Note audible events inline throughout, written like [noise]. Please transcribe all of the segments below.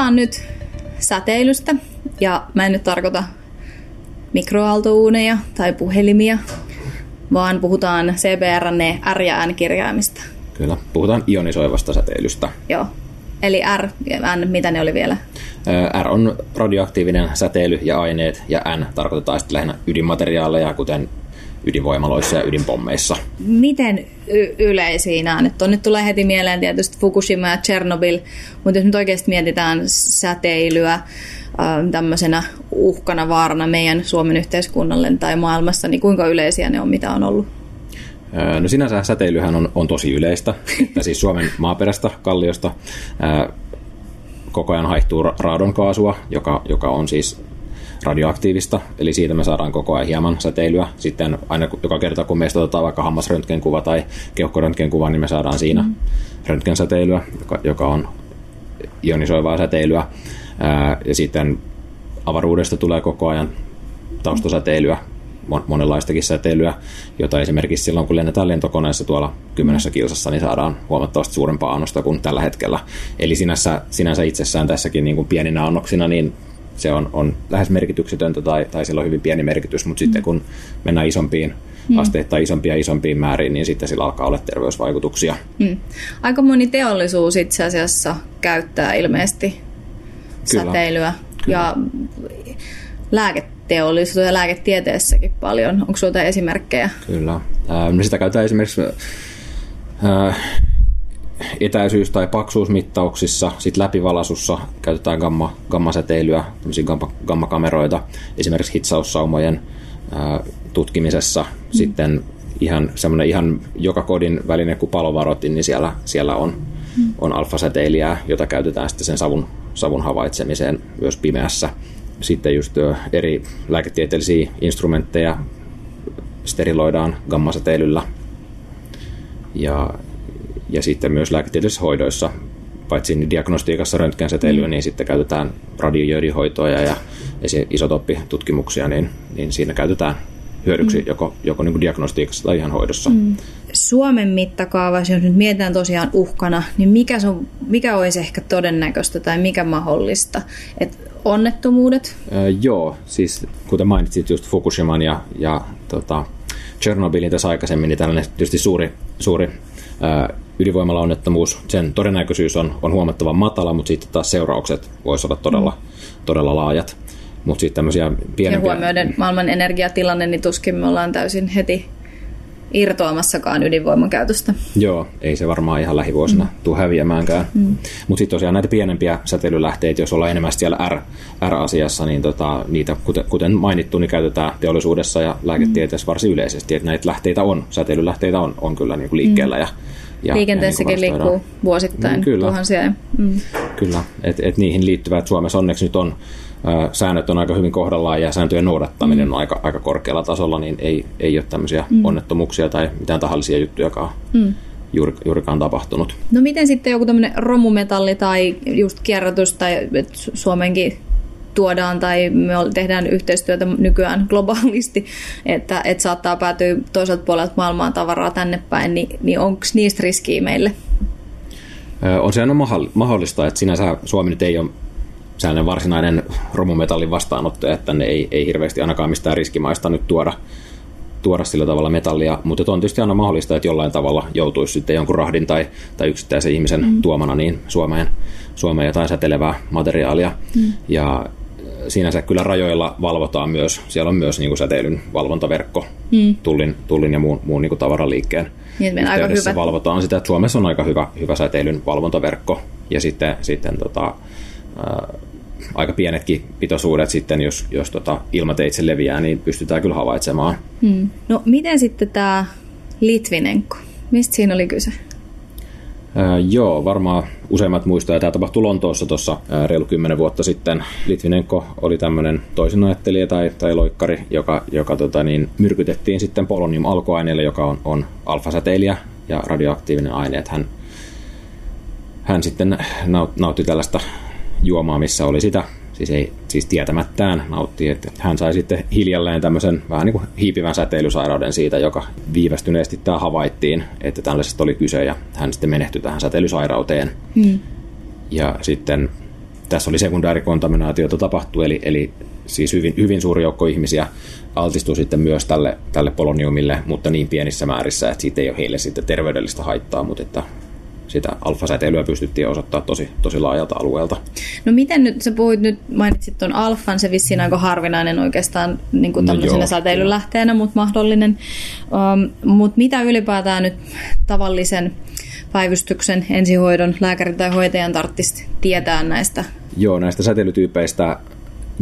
puhutaan nyt säteilystä, ja mä en nyt tarkoita mikroaaltouuneja tai puhelimia, vaan puhutaan CBRn R- ja N-kirjaimista. Kyllä, puhutaan ionisoivasta säteilystä. Joo. Eli R ja N, mitä ne oli vielä? R on radioaktiivinen säteily ja aineet, ja N tarkoitetaan sitten lähinnä ydinmateriaaleja, kuten ydinvoimaloissa ja ydinpommeissa. Miten y- yleisiä nämä nyt on? Nyt tulee heti mieleen tietysti Fukushima ja Chernobyl, mutta jos nyt oikeasti mietitään säteilyä tämmöisenä uhkana, vaarana meidän Suomen yhteiskunnalle tai maailmassa, niin kuinka yleisiä ne on, mitä on ollut? No sinänsä säteilyhän on, on tosi yleistä, [laughs] että siis Suomen maaperästä, kalliosta ää, koko ajan haihtuu raadonkaasua, joka, joka on siis radioaktiivista, eli siitä me saadaan koko ajan hieman säteilyä. Sitten aina joka kerta, kun meistä otetaan vaikka hammasröntgenkuva tai keuhkoröntgenkuva, niin me saadaan siinä mm. röntgensäteilyä, joka, joka on ionisoivaa säteilyä. Ää, ja sitten avaruudesta tulee koko ajan taustasäteilyä, monenlaistakin säteilyä, jota esimerkiksi silloin, kun lennetään lentokoneessa tuolla kymmenessä kilsassa, niin saadaan huomattavasti suurempaa annosta kuin tällä hetkellä. Eli sinänsä, sinänsä itsessään tässäkin niin kuin pieninä annoksina, niin se on, on lähes merkityksetöntä tai, tai sillä on hyvin pieni merkitys, mutta mm. sitten kun mennään isompiin mm. asteittain isompia isompiin määriin, niin sitten sillä alkaa olla terveysvaikutuksia. Mm. Aika moni teollisuus itse asiassa käyttää ilmeisesti Kyllä. säteilyä Kyllä. ja lääketeollisuus ja lääketieteessäkin paljon. Onko sinulla esimerkkejä? Kyllä. Äh, sitä käytetään esimerkiksi äh, etäisyys- tai paksuusmittauksissa, sitten läpivalasussa käytetään gamma, gammasäteilyä, gamma, gammakameroita, esimerkiksi hitsaussaumojen ää, tutkimisessa. Mm. Sitten ihan semmoinen ihan joka kodin väline kuin palovarotin, niin siellä, siellä on, mm. on alfasäteilijää, jota käytetään sitten sen savun, savun havaitsemiseen myös pimeässä. Sitten just eri lääketieteellisiä instrumentteja steriloidaan gammasäteilyllä. Ja ja sitten myös lääketieteellisissä hoidoissa, paitsi diagnostiikassa röntgensäteilyä, mm. niin sitten käytetään radiojöödihoitoa ja isotoppitutkimuksia, niin, niin siinä käytetään hyödyksi mm. joko, joko niin kuin diagnostiikassa tai ihan hoidossa. Mm. Suomen mittakaavassa, jos nyt mietitään tosiaan uhkana, niin mikä, sun, mikä olisi ehkä todennäköistä tai mikä mahdollista? Et onnettomuudet? Äh, joo, siis kuten mainitsit just Fukushiman ja, ja tota, Chernobylin tässä aikaisemmin, niin tällainen tietysti suuri, suuri äh, ydinvoimalaonnettomuus, sen todennäköisyys on, on huomattavan matala, mutta sitten taas seuraukset voisivat olla todella, mm. todella laajat. Mutta sitten tämmöisiä pienempiä... Ja huomioiden maailman energiatilanne, niin tuskin me ollaan täysin heti irtoamassakaan ydinvoiman käytöstä. Joo, ei se varmaan ihan lähivuosina mm. tule häviämäänkään. Mm. Mutta sitten tosiaan näitä pienempiä säteilylähteitä, jos ollaan enemmän siellä R, R-asiassa, niin tota, niitä, kuten, kuten mainittu, niin käytetään teollisuudessa ja lääketieteessä mm. varsin yleisesti. Että näitä lähteitä on, säteilylähteitä on, on kyllä niin kuin liikkeellä mm. ja ja, Liikenteessäkin ja niin liikkuu vuosittain mm, kyllä. tuhansia. Mm. Kyllä, että et niihin liittyvät Suomessa onneksi nyt on säännöt on aika hyvin kohdallaan ja sääntöjen noudattaminen mm. on aika, aika korkealla tasolla, niin ei, ei ole tämmöisiä mm. onnettomuuksia tai mitään tahallisia juttujakaan mm. juuri, juurikaan tapahtunut. No miten sitten joku tämmöinen romumetalli tai just kierrätys tai Suomenkin tuodaan tai me tehdään yhteistyötä nykyään globaalisti, että, että saattaa päätyä toiselta puolelta maailmaa tavaraa tänne päin, niin, niin onko niistä riskiä meille? On se aina mahdollista, että sinänsä Suomi nyt ei ole sellainen varsinainen romumetallin vastaanottaja, että ne ei, ei hirveästi ainakaan mistään riskimaista nyt tuoda, tuoda sillä tavalla metallia, mutta on tietysti aina mahdollista, että jollain tavalla joutuisi sitten jonkun rahdin tai, tai yksittäisen ihmisen mm. tuomana niin Suomeen, Suomeen jotain säteilevää materiaalia. Mm. Ja sinänsä kyllä rajoilla valvotaan myös, siellä on myös niin kuin säteilyn valvontaverkko mm. tullin, tullin ja muun, muun niin kuin tavaraliikkeen niin, aika hyvä. valvotaan sitä, että Suomessa on aika hyvä, hyvä säteilyn valvontaverkko ja sitten, sitten tota, ää, aika pienetkin pitoisuudet sitten, jos, jos tota ilmateitse leviää, niin pystytään kyllä havaitsemaan. Hmm. No miten sitten tämä Litvinenko? Mistä siinä oli kyse? Joo, varmaan useimmat muistaa. Tämä tapahtui Lontoossa tuossa reilu kymmenen vuotta sitten. Litvinenko oli tämmöinen toisinajattelija tai, tai loikkari, joka, joka tota, niin, myrkytettiin sitten polonium alkuaineelle, joka on, on alfasäteilijä ja radioaktiivinen aine. Että hän, hän sitten nautti tällaista juomaa, missä oli sitä, siis ei siis tietämättään nautti, että hän sai sitten hiljalleen tämmöisen vähän niin kuin hiipivän säteilysairauden siitä, joka viivästyneesti tämä havaittiin, että tällaisesta oli kyse ja hän sitten menehtyi tähän säteilysairauteen. Hmm. Ja sitten tässä oli sekundäärikontaminaatiota tapahtuu, eli, eli siis hyvin, hyvin suuri joukko ihmisiä altistuu sitten myös tälle, tälle poloniumille, mutta niin pienissä määrissä, että siitä ei ole heille sitten terveydellistä haittaa, mutta että sitä alfasäteilyä pystyttiin osoittamaan tosi, tosi laajalta alueelta. No miten nyt, sä puhuit nyt, mainitsit tuon alfan, se vissiin aika harvinainen oikeastaan niin kuin no tämmöisenä no säteilylähteenä, mutta mahdollinen. Um, mutta mitä ylipäätään nyt tavallisen päivystyksen, ensihoidon, lääkärin tai hoitajan tarvitsisi tietää näistä? Joo, näistä säteilytyypeistä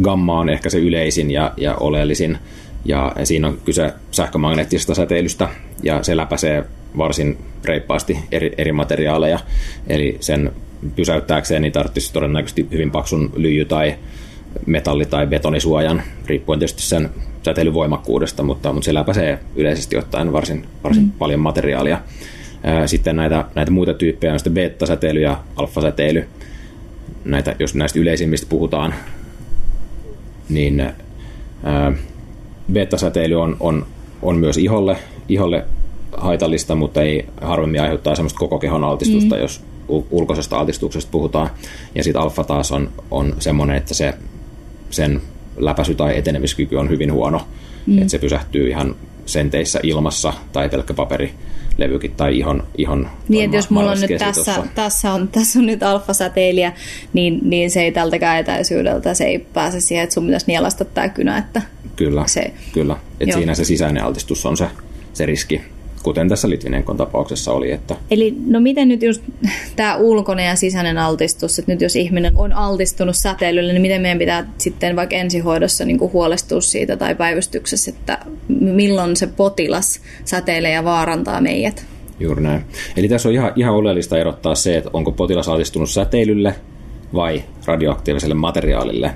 gamma on ehkä se yleisin ja, ja oleellisin. Ja siinä on kyse sähkömagneettisesta säteilystä ja se läpäisee varsin reippaasti eri, eri materiaaleja. Eli sen pysäyttääkseen niin tarvitsisi todennäköisesti hyvin paksun lyijy- tai metalli- tai betonisuojan, riippuen tietysti sen säteilyvoimakkuudesta, mutta, mutta se läpäisee yleisesti ottaen varsin, varsin mm. paljon materiaalia. Sitten näitä, näitä muita tyyppejä on sitten beta-säteily ja alfa-säteily. Näitä, jos näistä yleisimmistä puhutaan, niin beta-säteily on, on, on myös iholle, iholle haitallista, mutta ei harvemmin aiheuttaa semmoista koko kehon altistusta, mm. jos ulkoisesta altistuksesta puhutaan. Ja sitten alfa taas on, on semmoinen, että se, sen läpäisy tai etenemiskyky on hyvin huono. Mm. Että se pysähtyy ihan senteissä ilmassa tai pelkkä paperi levykin tai ihon, ihon Niin, että jos mulla on nyt tässä, tässä, on, tässä on nyt alfasäteilijä, niin, niin se ei tältäkään etäisyydeltä, se ei pääse siihen, että sun pitäisi nielasta tämä kynä. Että kyllä, se, kyllä. Että siinä se sisäinen altistus on se, se riski kuten tässä Litvinenkon tapauksessa oli. Että... Eli no miten nyt just [laughs] tämä ulkoinen ja sisäinen altistus, että nyt jos ihminen on altistunut säteilylle, niin miten meidän pitää sitten vaikka ensihoidossa niin kuin huolestua siitä tai päivystyksessä, että milloin se potilas säteilee ja vaarantaa meidät? Juuri näin. Eli tässä on ihan, ihan oleellista erottaa se, että onko potilas altistunut säteilylle vai radioaktiiviselle materiaalille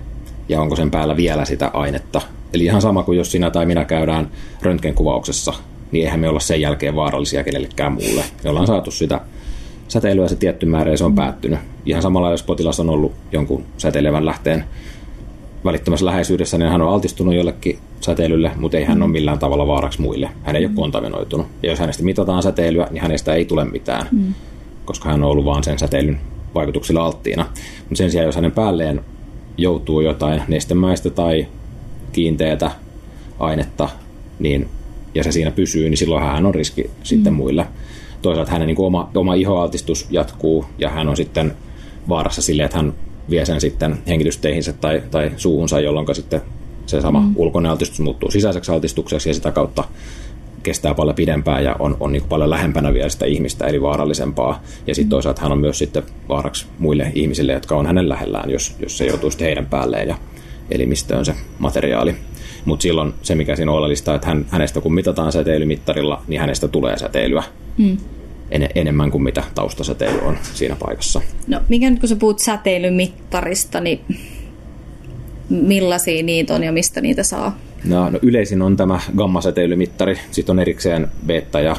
ja onko sen päällä vielä sitä ainetta. Eli ihan sama kuin jos sinä tai minä käydään röntgenkuvauksessa niin eihän me olla sen jälkeen vaarallisia kenellekään muulle. Me ollaan saatu sitä säteilyä se tietty määrä ja se on päättynyt. Ihan samalla, jos potilas on ollut jonkun säteilevän lähteen välittömässä läheisyydessä, niin hän on altistunut jollekin säteilylle, mutta ei hän ole millään tavalla vaaraksi muille. Hän ei ole kontaminoitunut. Ja jos hänestä mitataan säteilyä, niin hänestä ei tule mitään, mm. koska hän on ollut vain sen säteilyn vaikutuksilla alttiina. Mutta sen sijaan, jos hänen päälleen joutuu jotain nestemäistä tai kiinteätä ainetta, niin ja se siinä pysyy, niin silloin hän on riski sitten mm. muille. Toisaalta hänen niin kuin oma, oma ihoaltistus jatkuu ja hän on sitten vaarassa sille, että hän vie sen sitten hengitysteihinsä tai, tai suuhunsa, jolloin sitten se sama mm. ulkoinen altistus muuttuu sisäiseksi altistukseksi ja sitä kautta kestää paljon pidempään ja on, on niin paljon lähempänä vielä sitä ihmistä, eli vaarallisempaa. Ja sitten mm. toisaalta hän on myös sitten vaaraksi muille ihmisille, jotka on hänen lähellään, jos, jos se joutuu sitten heidän päälleen ja elimistöön se materiaali. Mutta silloin se, mikä siinä on oleellista, että hän, hänestä kun mitataan säteilymittarilla, niin hänestä tulee säteilyä. Mm. En, enemmän kuin mitä taustasäteily on siinä paikassa. No mikä nyt kun sä puhut säteilymittarista, niin millaisia niitä on ja mistä niitä saa? No, no yleisin on tämä gammasäteilymittari, sitten on erikseen beta- ja,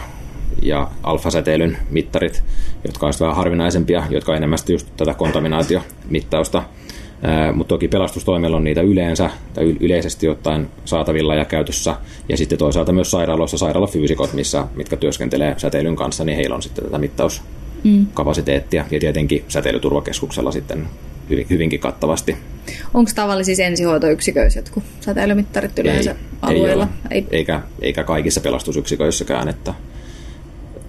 ja alfasäteilyn mittarit, jotka ovat vähän harvinaisempia, jotka on enemmän just tätä kontaminaatiomittausta. Mutta toki pelastustoimella on niitä yleensä tai yleisesti ottaen saatavilla ja käytössä. Ja sitten toisaalta myös sairaaloissa sairaalafyysikot, missä, mitkä työskentelee säteilyn kanssa, niin heillä on sitten tätä mittauskapasiteettia. Mm. Ja tietenkin säteilyturvakeskuksella sitten hyvinkin kattavasti. Onko tavallisissa ensihoitoyksiköissä jotkut säteilymittarit yleensä ei, alueella? Ei, ei. Eikä, eikä kaikissa pelastusyksiköissäkään, että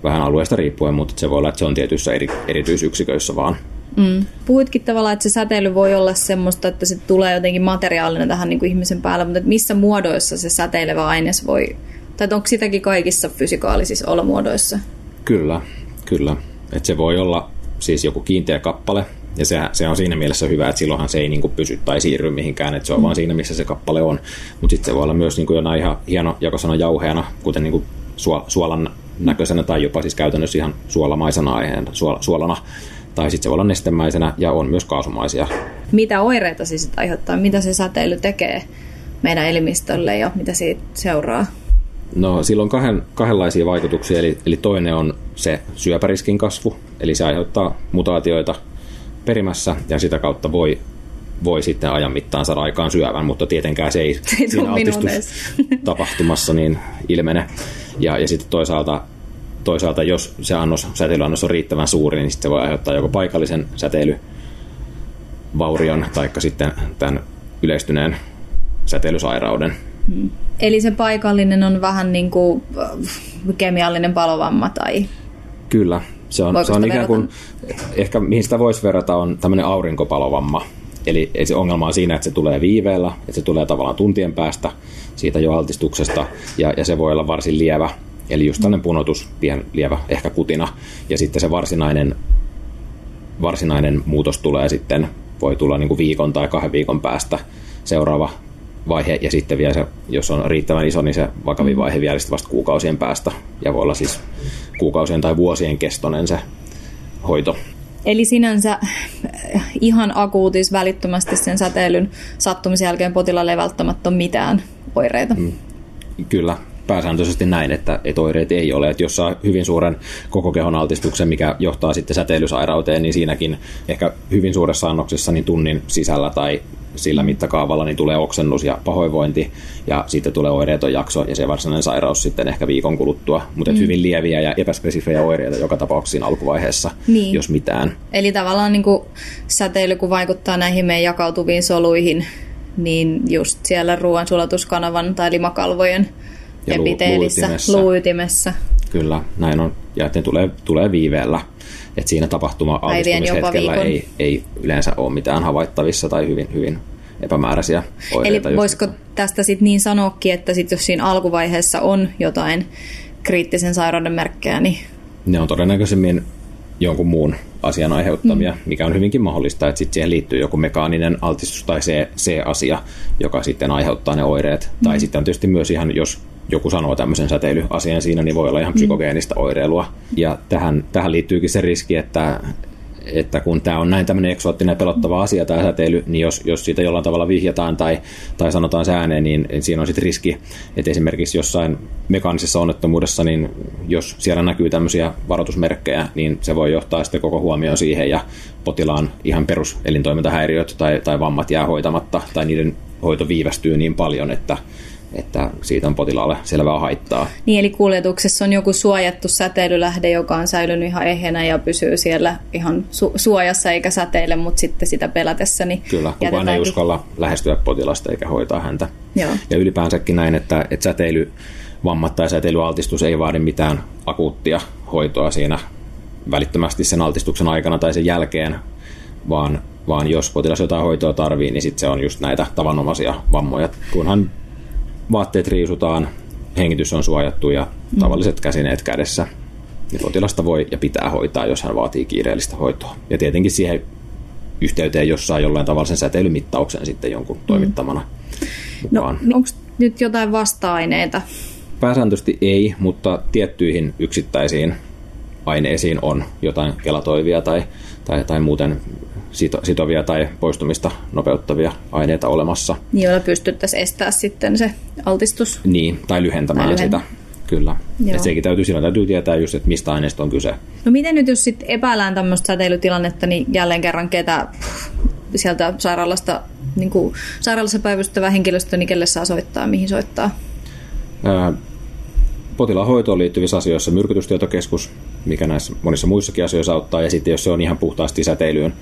vähän alueesta riippuen, mutta se voi olla, että se on tietyissä eri, erityisyksiköissä vaan. Mm. Puhuitkin tavallaan, että se säteily voi olla semmoista, että se tulee jotenkin materiaalinen tähän niin kuin ihmisen päälle, mutta missä muodoissa se säteilevä aines voi, tai onko sitäkin kaikissa fysikaalisissa olomuodoissa? Kyllä, kyllä. Et se voi olla siis joku kiinteä kappale, ja se, se on siinä mielessä hyvä, että silloinhan se ei niin kuin pysy tai siirry mihinkään, että se on mm. vaan siinä, missä se kappale on. Mutta sitten se voi olla myös niin kuin jonain ihan hieno jakosana jauheana, kuten niin kuin suolan näköisenä tai jopa siis käytännössä ihan suolamaisena aiheena, suolana tai sitten se voi olla nestemäisenä ja on myös kaasumaisia. Mitä oireita siis aiheuttaa? Mitä se säteily tekee meidän elimistölle ja mitä siitä seuraa? No sillä on kahden, kahdenlaisia vaikutuksia, eli, eli toinen on se syöpäriskin kasvu, eli se aiheuttaa mutaatioita perimässä ja sitä kautta voi, voi sitten ajan mittaan saada aikaan syövän, mutta tietenkään se ei, se ei siinä tapahtumassa niin ilmene. Ja, ja sitten toisaalta toisaalta jos se annos, säteilyannos on riittävän suuri, niin se voi aiheuttaa joko paikallisen säteily vaurion tai sitten tämän yleistyneen säteilysairauden. Hmm. Eli se paikallinen on vähän niin kuin äh, kemiallinen palovamma tai... Kyllä, se on, se on ikään kuin, ehkä mihin sitä voisi verrata on tämmöinen aurinkopalovamma. Eli se ongelma on siinä, että se tulee viiveellä, että se tulee tavallaan tuntien päästä siitä jo altistuksesta, ja, ja se voi olla varsin lievä, eli just tällainen punotus, pien lievä, ehkä kutina, ja sitten se varsinainen, varsinainen muutos tulee sitten, voi tulla niin kuin viikon tai kahden viikon päästä seuraava vaihe, ja sitten vielä se, jos on riittävän iso, niin se vakavin vaihe vielä vasta kuukausien päästä, ja voi olla siis kuukausien tai vuosien kestoinen se hoito. Eli sinänsä ihan akuutis välittömästi sen säteilyn sattumisen jälkeen potilaalle ei välttämättä ole mitään oireita. Mm. Kyllä, pääsääntöisesti näin, että, että oireet ei ole. Että jos saa hyvin suuren koko kehon altistuksen, mikä johtaa sitten säteilysairauteen, niin siinäkin ehkä hyvin suuressa annoksessa niin tunnin sisällä tai sillä mittakaavalla niin tulee oksennus ja pahoinvointi ja sitten tulee oireeton jakso ja se varsinainen sairaus sitten ehkä viikon kuluttua, mutta mm. hyvin lieviä ja epäspesifejä oireita joka tapauksessa alkuvaiheessa, niin. jos mitään. Eli tavallaan niin kuin säteily, kun vaikuttaa näihin meidän jakautuviin soluihin, niin just siellä ruoansulatuskanavan tai limakalvojen ja epiteelissä, luuytimessä. luuytimessä. Kyllä, näin on. Ja että ne tulee, tulee viiveellä. Että siinä tapahtuma altistumishetkellä ei, ei yleensä ole mitään havaittavissa tai hyvin, hyvin epämääräisiä oireita. Eli voisiko tästä sitten niin sanoakin, että sit jos siinä alkuvaiheessa on jotain kriittisen sairauden merkkejä, niin... Ne on todennäköisemmin jonkun muun asian aiheuttamia, mm. mikä on hyvinkin mahdollista, että sitten siihen liittyy joku mekaaninen altistus tai se, se asia, joka sitten aiheuttaa ne oireet. Mm. Tai sitten on tietysti myös ihan, jos joku sanoo tämmöisen säteilyasian siinä, niin voi olla ihan mm. psykogeenista oireilua. Ja tähän, tähän liittyykin se riski, että, että kun tämä on näin tämmöinen eksoottinen ja pelottava asia tämä säteily, niin jos, jos siitä jollain tavalla vihjataan tai, tai sanotaan sääneen, niin siinä on sitten riski, että esimerkiksi jossain mekaanisessa onnettomuudessa, niin jos siellä näkyy tämmöisiä varoitusmerkkejä, niin se voi johtaa sitten koko huomioon siihen ja potilaan ihan peruselintoimintahäiriöt tai, tai vammat jää hoitamatta tai niiden hoito viivästyy niin paljon, että, että siitä on potilaalle selvää haittaa. Niin, eli kuljetuksessa on joku suojattu säteilylähde, joka on säilynyt ihan ehjänä ja pysyy siellä ihan su- suojassa eikä säteile, mutta sitten sitä pelätessä niin Kyllä, kukaan ei uskalla lähestyä potilasta eikä hoitaa häntä. Joo. Ja ylipäänsäkin näin, että, että säteily, vammat tai säteilyaltistus ei vaadi mitään akuuttia hoitoa siinä välittömästi sen altistuksen aikana tai sen jälkeen, vaan, vaan jos potilas jotain hoitoa tarvii, niin sitten se on just näitä tavanomaisia vammoja, kunhan vaatteet riisutaan, hengitys on suojattu ja mm. tavalliset käsineet kädessä. Niin potilasta voi ja pitää hoitaa, jos hän vaatii kiireellistä hoitoa. Ja tietenkin siihen yhteyteen jossain jollain tavalla sen säteilymittauksen sitten jonkun mm. toimittamana no. No, onko nyt jotain vasta-aineita? Pääsääntöisesti ei, mutta tiettyihin yksittäisiin aineisiin on jotain kelatoivia tai, tai, tai muuten sito, sitovia tai poistumista nopeuttavia aineita olemassa. Niin, joilla pystyttäisiin estää sitten se altistus. Niin, tai lyhentämään tai lyhen... sitä. Kyllä. Ja sekin täytyy, silloin täytyy tietää just, että mistä aineesta on kyse. No miten nyt, jos sitten epäillään tämmöistä säteilytilannetta, niin jälleen kerran ketä sieltä sairaalasta, niin kuin sairaalassa päivystävä henkilöstö, niin kelle saa soittaa, mihin soittaa? Ää, potilaan hoitoon liittyvissä asioissa myrkytystietokeskus, mikä näissä monissa muissakin asioissa auttaa, ja sitten jos se on ihan puhtaasti säteilyyn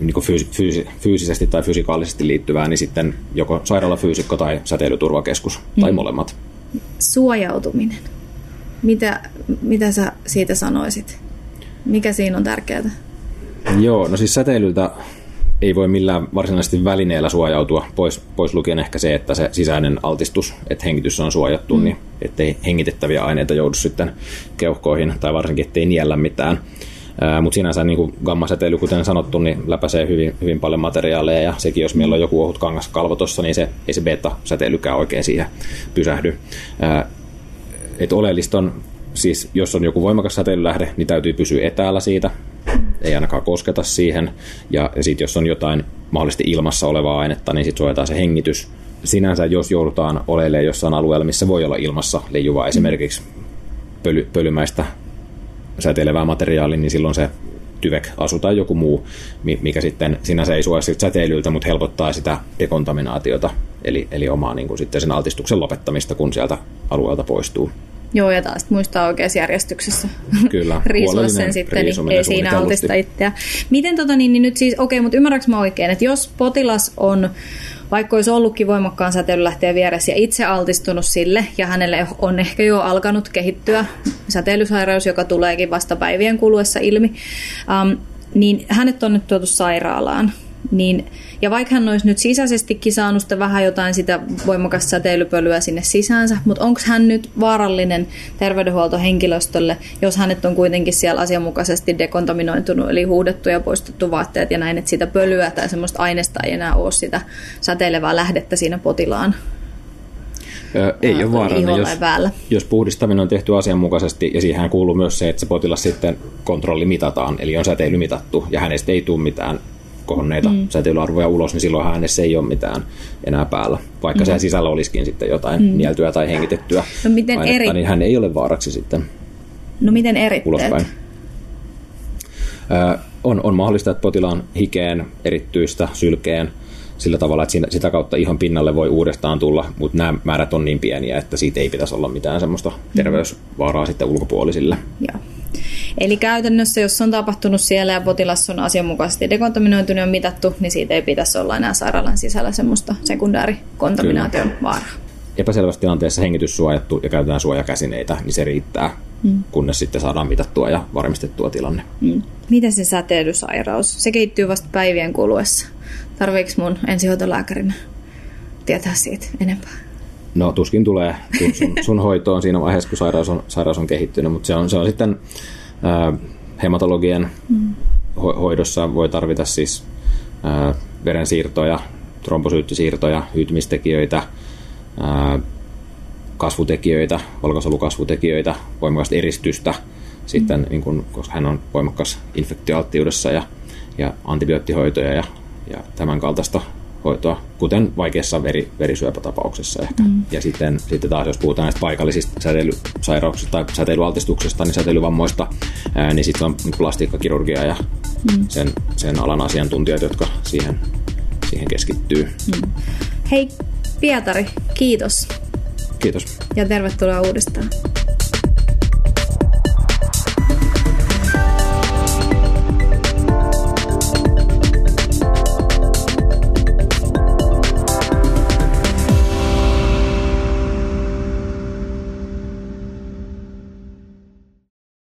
niin kuin fyysi, fyysi, fyysisesti tai fysikaalisesti liittyvää, niin sitten joko sairaalafyysikko tai säteilyturvakeskus mm. tai molemmat. Suojautuminen. Mitä, mitä sä siitä sanoisit? Mikä siinä on tärkeää? Joo, no siis säteilyltä ei voi millään varsinaisesti välineellä suojautua, pois, pois lukien ehkä se, että se sisäinen altistus, että hengitys on suojattu, mm. niin ettei hengitettäviä aineita joudu sitten keuhkoihin, tai varsinkin ettei niellä mitään. Mutta sinänsä niin kuin gammasäteily, kuten sanottu, niin läpäisee hyvin, hyvin paljon materiaaleja, ja sekin, jos meillä on joku ohut kangaskalvo tuossa, niin se, ei se beta-säteilykään oikein siihen pysähdy. Ää, et oleellista on, siis jos on joku voimakas säteilylähde, niin täytyy pysyä etäällä siitä, ei ainakaan kosketa siihen. Ja, ja sitten jos on jotain mahdollisesti ilmassa olevaa ainetta, niin sitten suojataan se hengitys. Sinänsä, jos joudutaan olemaan jossain alueella, missä voi olla ilmassa leijuvaa esimerkiksi pöly, pölymäistä säteilevää materiaalia, niin silloin se tyvek asu tai joku muu, mikä sitten sinänsä ei suoja säteilyltä, mutta helpottaa sitä dekontaminaatiota, eli, eli omaa niin kuin sitten sen altistuksen lopettamista, kun sieltä alueelta poistuu. Joo, ja taas muistaa oikeassa järjestyksessä [laughs] Kyllä, riisua sen sitten, niin ei siinä altista itseä. Miten tota niin, niin nyt siis, okei, okay, mutta ymmärrätkö mä oikein, että jos potilas on vaikka olisi ollutkin voimakkaan säteilylähteen vieressä ja itse altistunut sille, ja hänelle on ehkä jo alkanut kehittyä säteilysairaus, joka tuleekin vasta päivien kuluessa ilmi, um, niin hänet on nyt tuotu sairaalaan. Niin, ja vaikka hän olisi nyt sisäisestikin saanut sitä vähän jotain sitä voimakasta säteilypölyä sinne sisäänsä, mutta onko hän nyt vaarallinen terveydenhuoltohenkilöstölle, jos hänet on kuitenkin siellä asianmukaisesti dekontaminoitunut, eli huudettu ja poistettu vaatteet ja näin, että sitä pölyä tai semmoista aineesta ei enää ole sitä säteilevää lähdettä siinä potilaan ei ole vaarallinen, jos, jos puhdistaminen on tehty asianmukaisesti ja siihen kuuluu myös se, että se potilas sitten kontrolli mitataan, eli on säteily mitattu ja hänestä ei tule mitään kohonneita mm. säteilyarvoja ulos, niin silloin hänessä ei ole mitään enää päällä. Vaikka mm. se sisällä olisikin sitten jotain mm. nieltyä tai hengitettyä no miten ainetta, eri... niin hän ei ole vaaraksi sitten No miten eritteet? Ulospäin. Ö, on, on mahdollista, että potilaan hikeen, erittyistä, sylkeen, sillä tavalla, että siinä, sitä kautta ihan pinnalle voi uudestaan tulla, mutta nämä määrät on niin pieniä, että siitä ei pitäisi olla mitään semmoista mm. terveysvaaraa sitten ulkopuolisille. Joo. Eli käytännössä, jos on tapahtunut siellä ja potilas on asianmukaisesti dekontaminoitunut ja mitattu, niin siitä ei pitäisi olla enää sairaalan sisällä semmoista sekundäärikontaminaation vaaraa. Epäselvässä tilanteessa hengitys suojattu ja käytetään suojakäsineitä, niin se riittää, mm. kunnes sitten saadaan mitattua ja varmistettua tilanne. Mm. Miten se säteilysairaus? Se kehittyy vasta päivien kuluessa. Tarviiko mun ensihoitolääkärinä tietää siitä enempää? No tuskin tulee sun, sun hoitoon siinä vaiheessa, kun sairaus on, sairaus on kehittynyt, mutta se on, se on sitten äh, hematologien mm. ho- hoidossa voi tarvita siis äh, verensiirtoja, trombosyyttisiirtoja, hyytymistekijöitä, äh, kasvutekijöitä, valkosolukasvutekijöitä, voimakasta eristystä, sitten, mm. niin kun, koska hän on voimakas infektioalttiudessa ja, ja antibioottihoitoja ja, ja tämän kaltaista hoitoa, kuten vaikeassa veri, verisyöpätapauksessa ehkä. Mm. Ja sitten, sitten taas, jos puhutaan näistä paikallisista säteilysairauksista tai säteilyaltistuksesta, niin säteilyvammoista, ää, niin sitten on plastiikkakirurgia ja mm. sen, sen alan asiantuntijat, jotka siihen, siihen keskittyy. Mm. Hei Pietari, kiitos. Kiitos. Ja tervetuloa uudestaan.